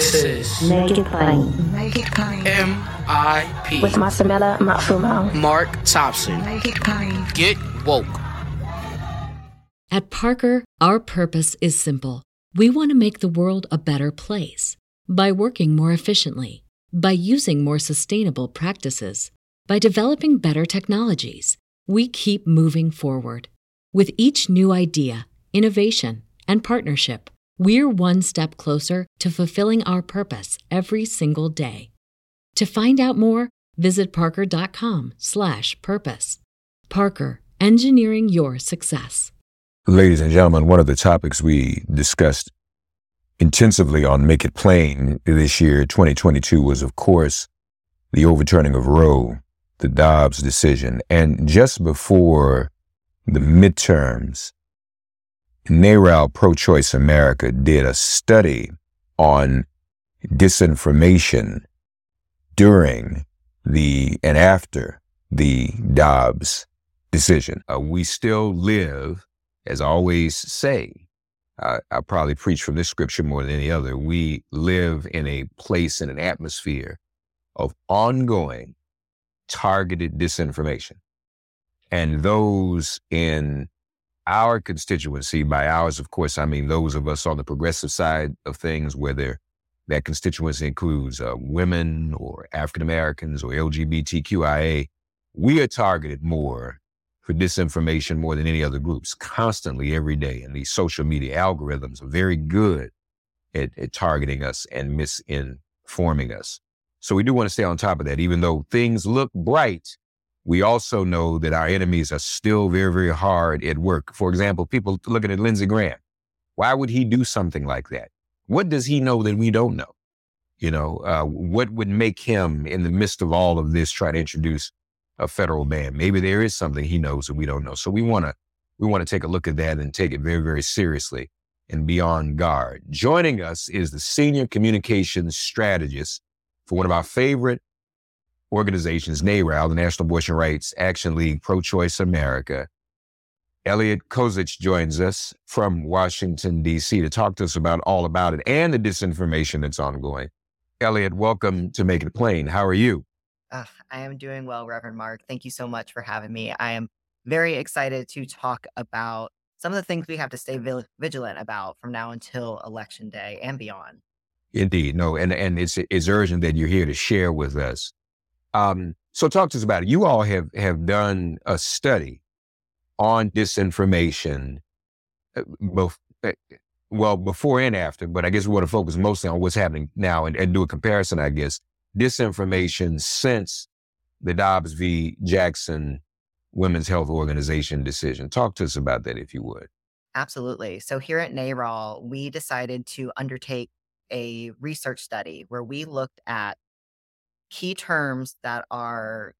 This is Make It Plain Make it plain. MIP. with Masamela Matfumo. Mark Thompson. Make it plain. Get woke. At Parker, our purpose is simple. We want to make the world a better place by working more efficiently, by using more sustainable practices, by developing better technologies. We keep moving forward. With each new idea, innovation, and partnership, we're one step closer to fulfilling our purpose every single day. To find out more, visit parker.com/purpose. Parker, engineering your success. Ladies and gentlemen, one of the topics we discussed intensively on Make It Plain this year, 2022, was, of course, the overturning of Roe, the Dobbs decision. And just before the midterms, NARAL Pro Choice America did a study on disinformation during the and after the Dobbs decision. Uh, we still live as I always say, I, I probably preach from this scripture more than any other. We live in a place in an atmosphere of ongoing targeted disinformation. And those in our constituency, by ours, of course, I mean those of us on the progressive side of things, whether that constituency includes uh, women or African Americans or LGBTQIA, we are targeted more for disinformation more than any other groups constantly every day. And these social media algorithms are very good at, at targeting us and misinforming us. So we do want to stay on top of that. Even though things look bright, we also know that our enemies are still very, very hard at work. For example, people looking at Lindsey Graham. Why would he do something like that? What does he know that we don't know? You know, uh, what would make him, in the midst of all of this, try to introduce a federal ban. Maybe there is something he knows that we don't know. So we want to we want to take a look at that and take it very very seriously and be on guard. Joining us is the senior communications strategist for one of our favorite organizations, NARAL, the National Abortion Rights Action League, Pro Choice America. Elliot Kozich joins us from Washington, D.C. to talk to us about all about it and the disinformation that's ongoing. Elliot, welcome to Make It Plain. How are you? Uh, I am doing well, Reverend Mark. Thank you so much for having me. I am very excited to talk about some of the things we have to stay vigilant about from now until election day and beyond. Indeed, no, and and it's it's urgent that you're here to share with us. Um, so talk to us about it. You all have have done a study on disinformation, uh, both uh, well before and after, but I guess we want to focus mostly on what's happening now and, and do a comparison, I guess, disinformation since the Dobbs v. Jackson Women's Health Organization decision. Talk to us about that, if you would. Absolutely. So here at NARAL, we decided to undertake a research study where we looked at key terms that are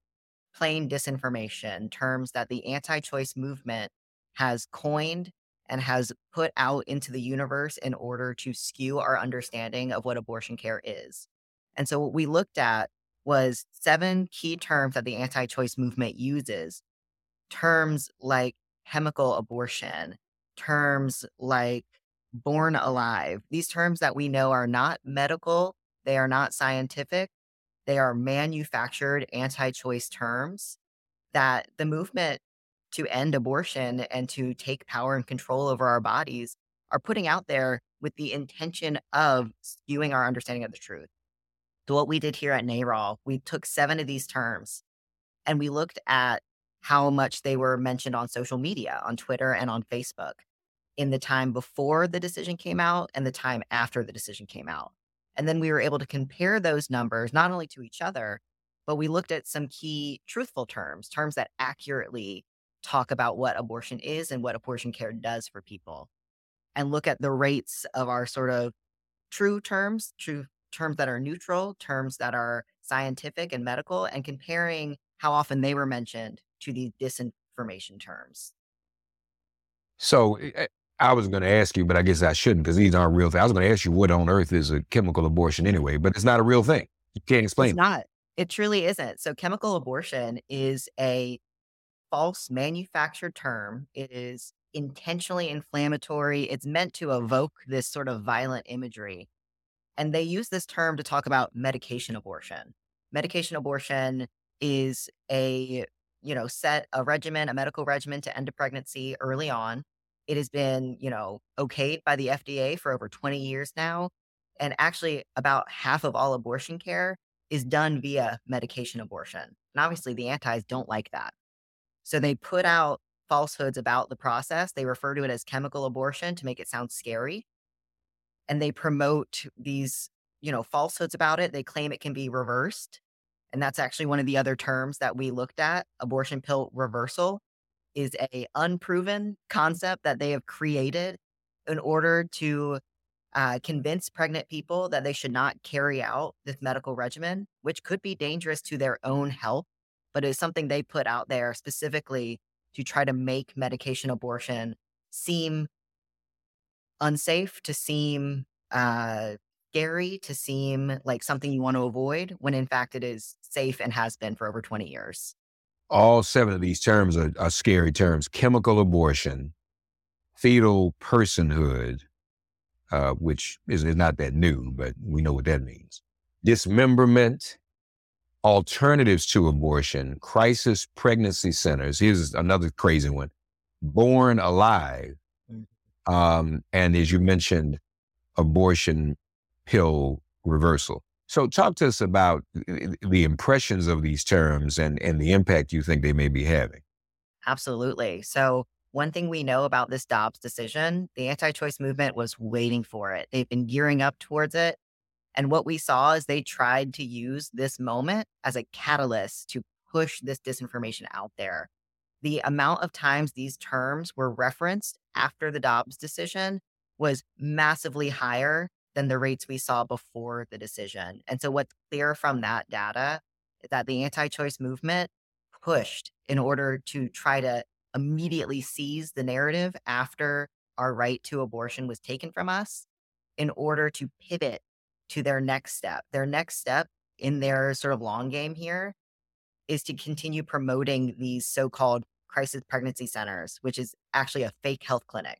plain disinformation, terms that the anti choice movement has coined and has put out into the universe in order to skew our understanding of what abortion care is. And so what we looked at was seven key terms that the anti choice movement uses. Terms like chemical abortion, terms like born alive, these terms that we know are not medical, they are not scientific, they are manufactured anti choice terms that the movement to end abortion and to take power and control over our bodies are putting out there with the intention of skewing our understanding of the truth. So, what we did here at NARAL, we took seven of these terms and we looked at how much they were mentioned on social media, on Twitter and on Facebook in the time before the decision came out and the time after the decision came out. And then we were able to compare those numbers not only to each other, but we looked at some key truthful terms, terms that accurately talk about what abortion is and what abortion care does for people, and look at the rates of our sort of true terms, true terms that are neutral, terms that are scientific and medical, and comparing how often they were mentioned to these disinformation terms. So eh, I was going to ask you, but I guess I shouldn't because these aren't real things. I was going to ask you what on earth is a chemical abortion anyway, but it's not a real thing. You can't explain It's it. not. It truly isn't. So, chemical abortion is a false manufactured term. It is intentionally inflammatory. It's meant to evoke this sort of violent imagery. And they use this term to talk about medication abortion. Medication abortion is a, you know, set a regimen, a medical regimen to end a pregnancy early on. It has been, you know, okayed by the FDA for over 20 years now. And actually, about half of all abortion care is done via medication abortion. And obviously, the antis don't like that. So they put out falsehoods about the process. They refer to it as chemical abortion to make it sound scary. And they promote these, you know, falsehoods about it. They claim it can be reversed. And that's actually one of the other terms that we looked at. Abortion pill reversal is a unproven concept that they have created in order to uh, convince pregnant people that they should not carry out this medical regimen, which could be dangerous to their own health, but is something they put out there specifically to try to make medication abortion seem unsafe, to seem uh, scary, to seem like something you want to avoid, when in fact it is safe and has been for over 20 years. All seven of these terms are, are scary terms chemical abortion, fetal personhood, uh, which is, is not that new, but we know what that means. Dismemberment, alternatives to abortion, crisis pregnancy centers. Here's another crazy one born alive. Mm-hmm. Um, and as you mentioned, abortion pill reversal. So, talk to us about the impressions of these terms and, and the impact you think they may be having. Absolutely. So, one thing we know about this Dobbs decision, the anti choice movement was waiting for it. They've been gearing up towards it. And what we saw is they tried to use this moment as a catalyst to push this disinformation out there. The amount of times these terms were referenced after the Dobbs decision was massively higher than the rates we saw before the decision. And so, what's clear from that data is that the anti choice movement pushed in order to try to immediately seize the narrative after our right to abortion was taken from us in order to pivot to their next step. Their next step in their sort of long game here is to continue promoting these so called crisis pregnancy centers, which is actually a fake health clinic.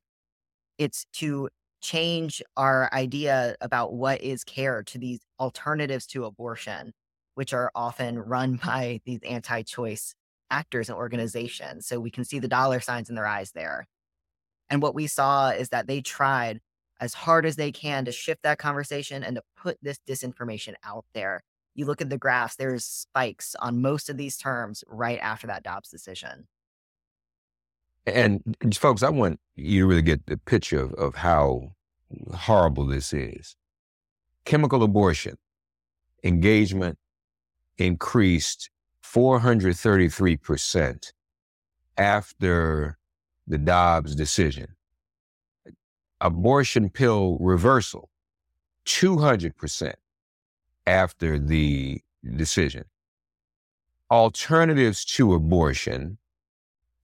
It's to change our idea about what is care to these alternatives to abortion, which are often run by these anti choice actors and organizations. So we can see the dollar signs in their eyes there. And what we saw is that they tried as hard as they can to shift that conversation and to put this disinformation out there. You look at the graphs, there's spikes on most of these terms right after that Dobbs decision. And folks, I want you to really get the picture of, of how horrible this is. Chemical abortion, engagement increased 433% after the Dobbs decision abortion pill reversal 200% after the decision. Alternatives to abortion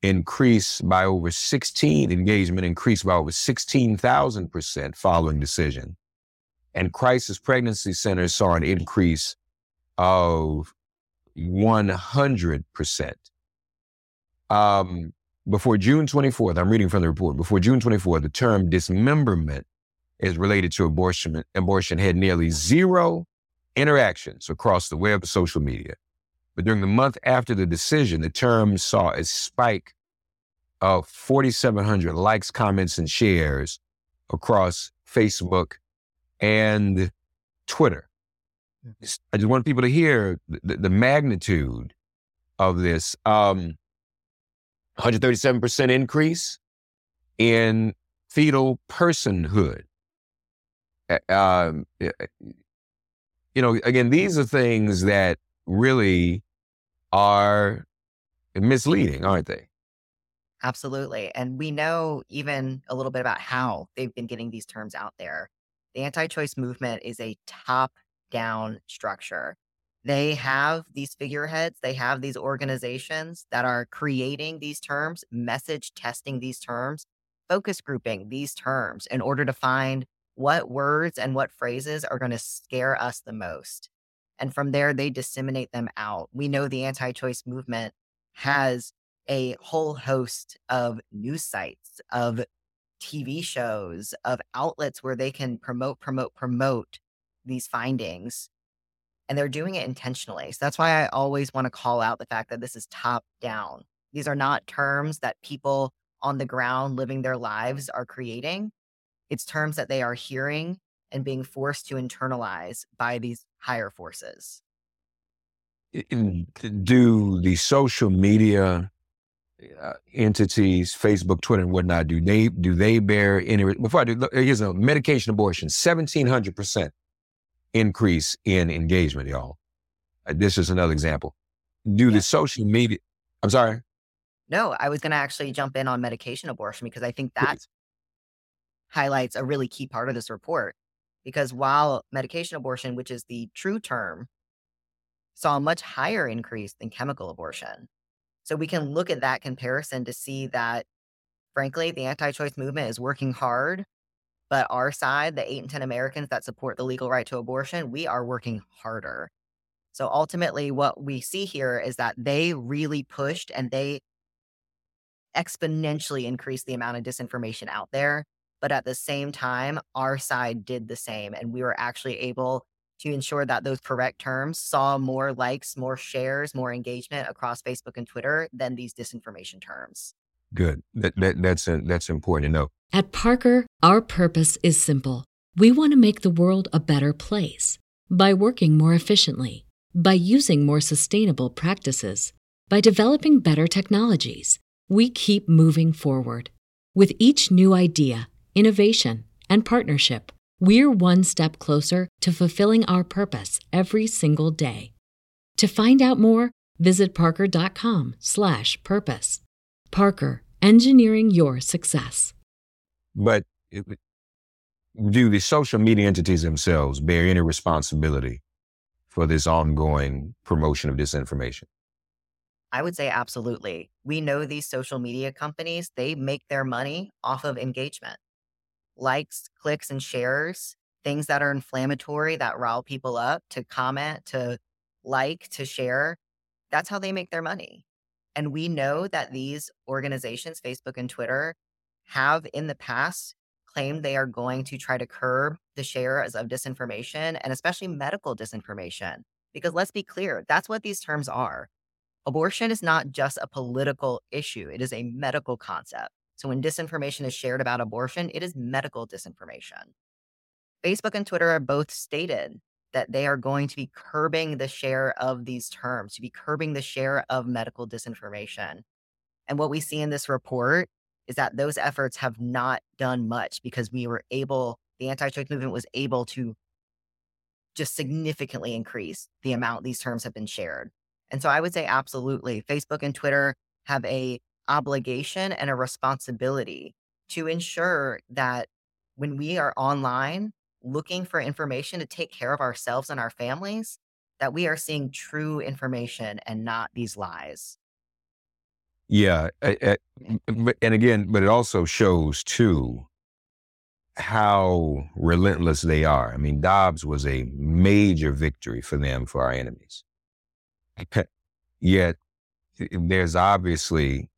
increase by over 16, engagement increased by over 16,000% following decision. And crisis pregnancy centers saw an increase of 100%. Um, before June 24th, I'm reading from the report, before June 24th, the term dismemberment is related to abortion. Abortion had nearly zero interactions across the web social media. But during the month after the decision, the term saw a spike of 4,700 likes, comments, and shares across Facebook and Twitter. I just want people to hear the, the magnitude of this. Um, 137% increase in fetal personhood. Um, you know, again, these are things that really are misleading, aren't they? Absolutely. And we know even a little bit about how they've been getting these terms out there. The anti choice movement is a top down structure they have these figureheads, they have these organizations that are creating these terms, message testing these terms, focus grouping these terms in order to find what words and what phrases are going to scare us the most. And from there, they disseminate them out. We know the anti choice movement has a whole host of news sites, of TV shows, of outlets where they can promote, promote, promote these findings and they're doing it intentionally. So that's why I always want to call out the fact that this is top down. These are not terms that people on the ground living their lives are creating. It's terms that they are hearing and being forced to internalize by these higher forces. Do the social media uh, entities, Facebook, Twitter, and whatnot, do they do they bear any? Before I do, here's a medication abortion, seventeen hundred percent increase in engagement, y'all. Uh, this is another example. Do yeah. the social media? I'm sorry. No, I was going to actually jump in on medication abortion because I think that Please. highlights a really key part of this report. Because while medication abortion, which is the true term, saw a much higher increase than chemical abortion. So we can look at that comparison to see that, frankly, the anti choice movement is working hard. But our side, the eight in 10 Americans that support the legal right to abortion, we are working harder. So ultimately, what we see here is that they really pushed and they exponentially increased the amount of disinformation out there. But at the same time, our side did the same. And we were actually able to ensure that those correct terms saw more likes, more shares, more engagement across Facebook and Twitter than these disinformation terms. Good. That, that, that's, a, that's important to know. At Parker, our purpose is simple. We want to make the world a better place by working more efficiently, by using more sustainable practices, by developing better technologies we keep moving forward. With each new idea, innovation, and partnership, we're one step closer to fulfilling our purpose every single day. To find out more, visit parker.com/purpose. Parker, engineering your success. But do the social media entities themselves bear any responsibility for this ongoing promotion of disinformation? I would say absolutely. We know these social media companies, they make their money off of engagement. Likes, clicks, and shares, things that are inflammatory that rile people up to comment, to like, to share. That's how they make their money. And we know that these organizations, Facebook and Twitter, have in the past claimed they are going to try to curb the shares of disinformation and especially medical disinformation. Because let's be clear, that's what these terms are abortion is not just a political issue, it is a medical concept. So when disinformation is shared about abortion, it is medical disinformation. Facebook and Twitter are both stated that they are going to be curbing the share of these terms, to be curbing the share of medical disinformation. And what we see in this report is that those efforts have not done much because we were able, the anti choice movement was able to just significantly increase the amount these terms have been shared. And so I would say absolutely. Facebook and Twitter have a obligation and a responsibility to ensure that when we are online looking for information to take care of ourselves and our families, that we are seeing true information and not these lies. Yeah. and again, but it also shows too how relentless they are. I mean, Dobbs was a major victory for them, for our enemies. Yet there's obviously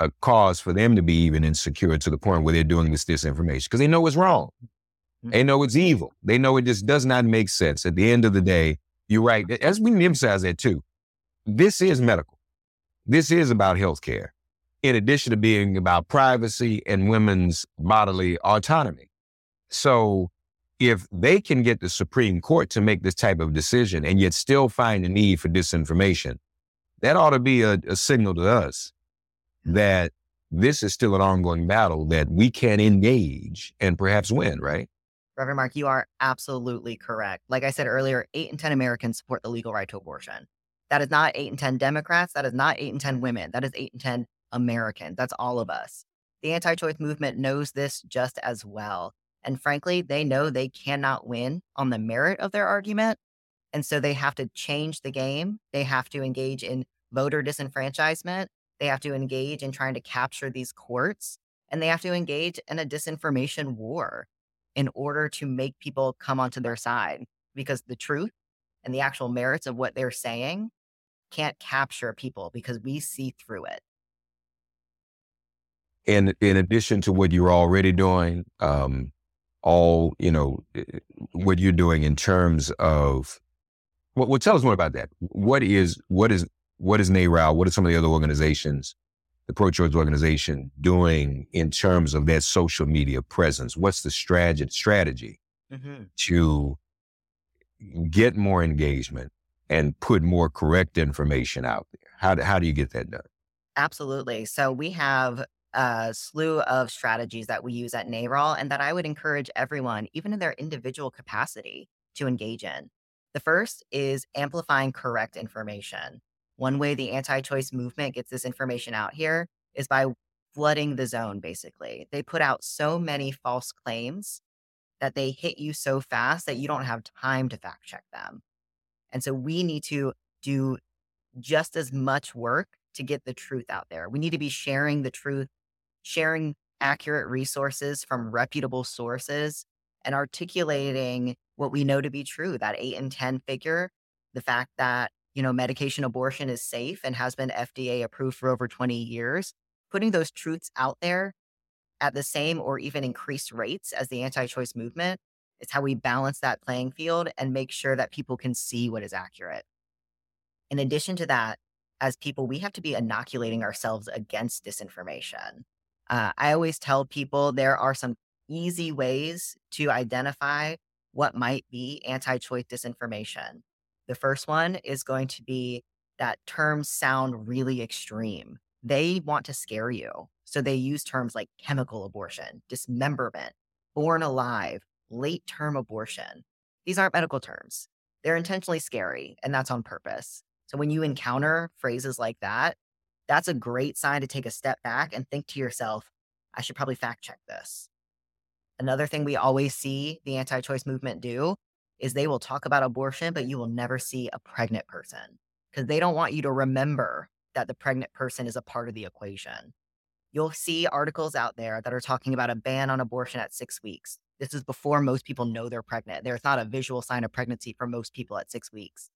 a cause for them to be even insecure to the point where they're doing this disinformation because they know it's wrong. Mm-hmm. They know it's evil. They know it just does not make sense. At the end of the day, you're right. As we emphasize that too, this is medical. This is about healthcare, in addition to being about privacy and women's bodily autonomy. So if they can get the Supreme Court to make this type of decision and yet still find a need for disinformation, that ought to be a, a signal to us that this is still an ongoing battle that we can engage and perhaps win, right? Reverend Mark, you are absolutely correct. Like I said earlier, eight in 10 Americans support the legal right to abortion. That is not eight in 10 Democrats. That is not eight in 10 women. That is eight in 10 Americans. That's all of us. The anti choice movement knows this just as well. And frankly, they know they cannot win on the merit of their argument. And so they have to change the game. They have to engage in voter disenfranchisement. They have to engage in trying to capture these courts. And they have to engage in a disinformation war in order to make people come onto their side because the truth and the actual merits of what they're saying can't capture people because we see through it. And in addition to what you're already doing, um, all, you know, eh, what you're doing in terms of, well, well tell us more about that. What is, what is, what is NARAL? What are some of the other organizations, the pro-choice organization doing in terms of their social media presence? What's the strategy, strategy mm-hmm. to get more engagement and put more correct information out there? How do, how do you get that done? Absolutely. So we have a slew of strategies that we use at NARAL and that I would encourage everyone, even in their individual capacity, to engage in. The first is amplifying correct information. One way the anti choice movement gets this information out here is by flooding the zone, basically. They put out so many false claims that they hit you so fast that you don't have time to fact check them. And so we need to do just as much work to get the truth out there. We need to be sharing the truth, sharing accurate resources from reputable sources, and articulating what we know to be true that eight and 10 figure, the fact that, you know, medication abortion is safe and has been FDA approved for over 20 years. Putting those truths out there at the same or even increased rates as the anti choice movement is how we balance that playing field and make sure that people can see what is accurate. In addition to that, as people, we have to be inoculating ourselves against disinformation. Uh, I always tell people there are some easy ways to identify what might be anti choice disinformation. The first one is going to be that terms sound really extreme. They want to scare you. So they use terms like chemical abortion, dismemberment, born alive, late term abortion. These aren't medical terms. They're intentionally scary, and that's on purpose. So when you encounter phrases like that, that's a great sign to take a step back and think to yourself, I should probably fact check this. Another thing we always see the anti choice movement do is they will talk about abortion, but you will never see a pregnant person because they don't want you to remember that the pregnant person is a part of the equation. You'll see articles out there that are talking about a ban on abortion at six weeks. This is before most people know they're pregnant. There's not a visual sign of pregnancy for most people at six weeks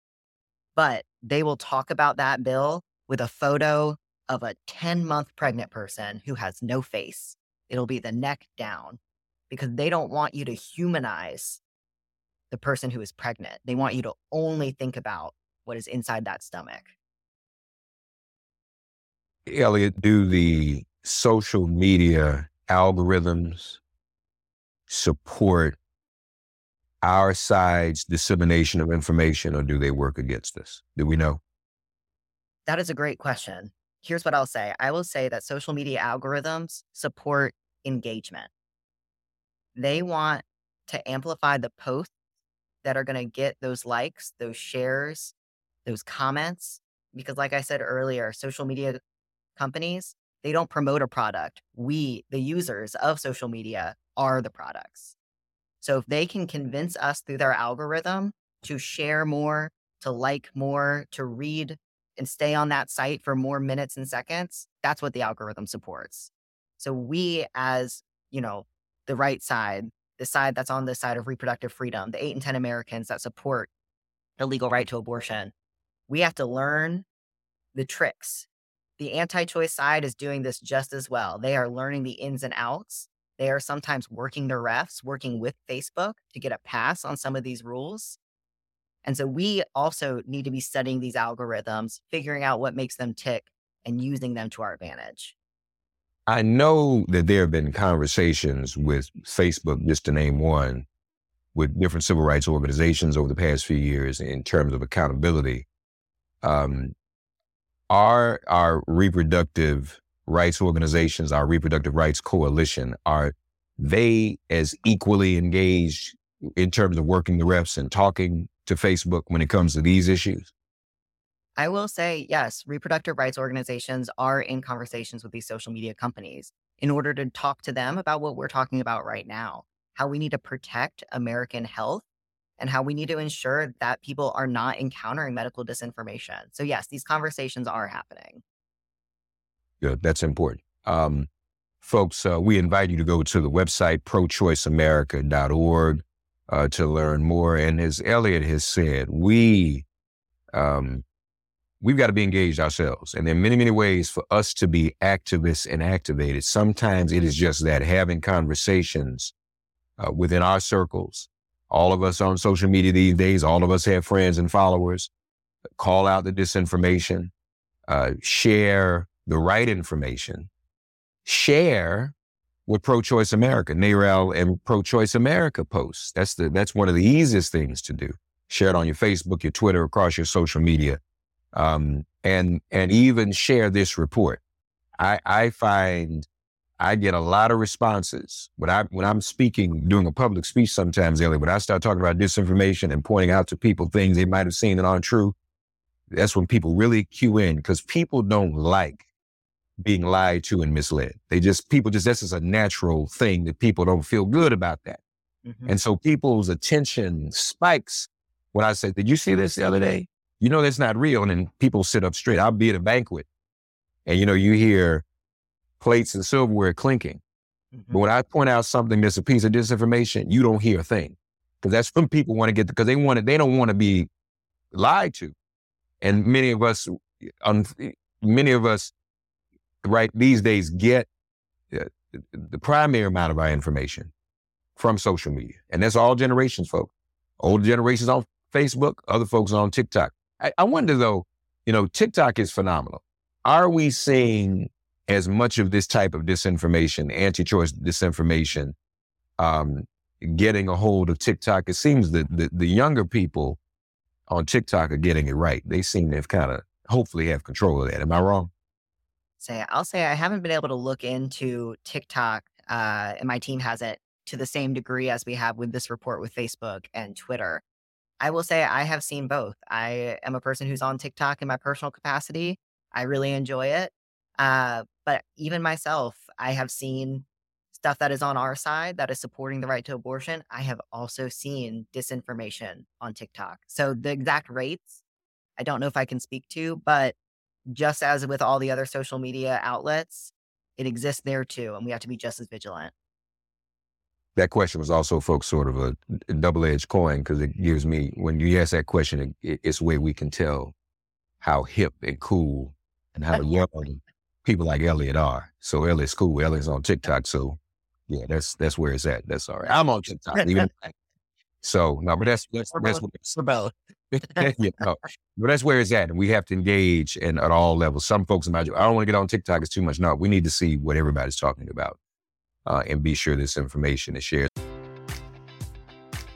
but they will talk about that bill with a photo of a 10 month pregnant person who has no face. It'll be the neck down because they don't want you to humanize the person who is pregnant. They want you to only think about what is inside that stomach. Elliot, do the social media algorithms support our side's dissemination of information or do they work against us? Do we know? That is a great question. Here's what I'll say I will say that social media algorithms support engagement. They want to amplify the posts that are going to get those likes, those shares, those comments. Because, like I said earlier, social media companies, they don't promote a product. We, the users of social media, are the products. So if they can convince us through their algorithm to share more, to like more, to read and stay on that site for more minutes and seconds, that's what the algorithm supports. So we as, you know, the right side, the side that's on the side of reproductive freedom, the 8 and 10 Americans that support the legal right to abortion, we have to learn the tricks. The anti-choice side is doing this just as well. They are learning the ins and outs they are sometimes working the refs, working with Facebook to get a pass on some of these rules. And so we also need to be studying these algorithms, figuring out what makes them tick and using them to our advantage. I know that there have been conversations with Facebook, just to name one, with different civil rights organizations over the past few years in terms of accountability. Um, are our reproductive rights organizations, our reproductive rights coalition, are they as equally engaged in terms of working the reps and talking to Facebook when it comes to these issues? I will say, yes, reproductive rights organizations are in conversations with these social media companies in order to talk to them about what we're talking about right now how we need to protect American health and how we need to ensure that people are not encountering medical disinformation. So, yes, these conversations are happening. Good. That's important. Um, folks, uh, we invite you to go to the website, prochoiceamerica.org, uh, to learn more. And as Elliot has said, we, um, we've got to be engaged ourselves. And there are many, many ways for us to be activists and activated. Sometimes it is just that having conversations uh, within our circles. All of us on social media these days, all of us have friends and followers. Call out the disinformation, uh, share the right information, share what Pro Choice America, NARAL and Pro Choice America posts. That's the that's one of the easiest things to do. Share it on your Facebook, your Twitter, across your social media, um, and and even share this report. I I find I get a lot of responses when I when I'm speaking, doing a public speech. Sometimes, Ellie, when I start talking about disinformation and pointing out to people things they might have seen that aren't true, that's when people really cue in because people don't like being lied to and misled. They just people just this is a natural thing that people don't feel good about that, mm-hmm. and so people's attention spikes when I say, "Did you see this the other day?" You know that's not real, and then people sit up straight. I'll be at a banquet, and you know you hear plates and silverware clinking. Mm-hmm. But when I point out something that's a piece of disinformation, you don't hear a thing. Because that's when people want to get, because they want to, they don't want to be lied to. And many of us, um, many of us, right, these days get uh, the primary amount of our information from social media. And that's all generations, folks. Older generations on Facebook, other folks on TikTok. I, I wonder though, you know, TikTok is phenomenal. Are we seeing as much of this type of disinformation, anti-choice disinformation, um, getting a hold of TikTok. It seems that the, the younger people on TikTok are getting it right. They seem to have kind of hopefully have control of that. Am I wrong? Say, I'll say I haven't been able to look into TikTok, uh, and my team hasn't to the same degree as we have with this report with Facebook and Twitter. I will say I have seen both. I am a person who's on TikTok in my personal capacity. I really enjoy it. Uh, but even myself, I have seen stuff that is on our side that is supporting the right to abortion. I have also seen disinformation on TikTok. So the exact rates, I don't know if I can speak to, but just as with all the other social media outlets, it exists there too. And we have to be just as vigilant. That question was also, folks, sort of a double edged coin because it gives me, when you ask that question, it, it's a way we can tell how hip and cool and how young people like Elliot are. So Elliot's cool. Elliot's on TikTok. So yeah, that's that's where it's at. That's all right. I'm on TikTok. even so no, but that's that's that's what yeah, no, but that's where it's at, and we have to engage in at all levels. Some folks imagine I don't want to get on TikTok; it's too much. No, we need to see what everybody's talking about, uh, and be sure this information is shared.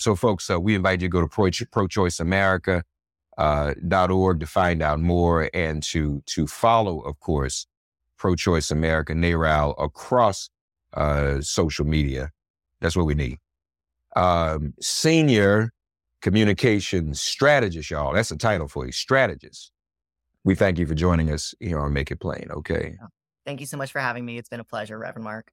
So, folks, uh, we invite you to go to pro, prochoiceamerica.org uh, to find out more and to to follow, of course, Pro Choice America, NARAL, across uh, social media. That's what we need. Um, senior communication strategist, y'all. That's a title for you, strategist. We thank you for joining us here on Make It Plain. Okay. Thank you so much for having me. It's been a pleasure, Reverend Mark.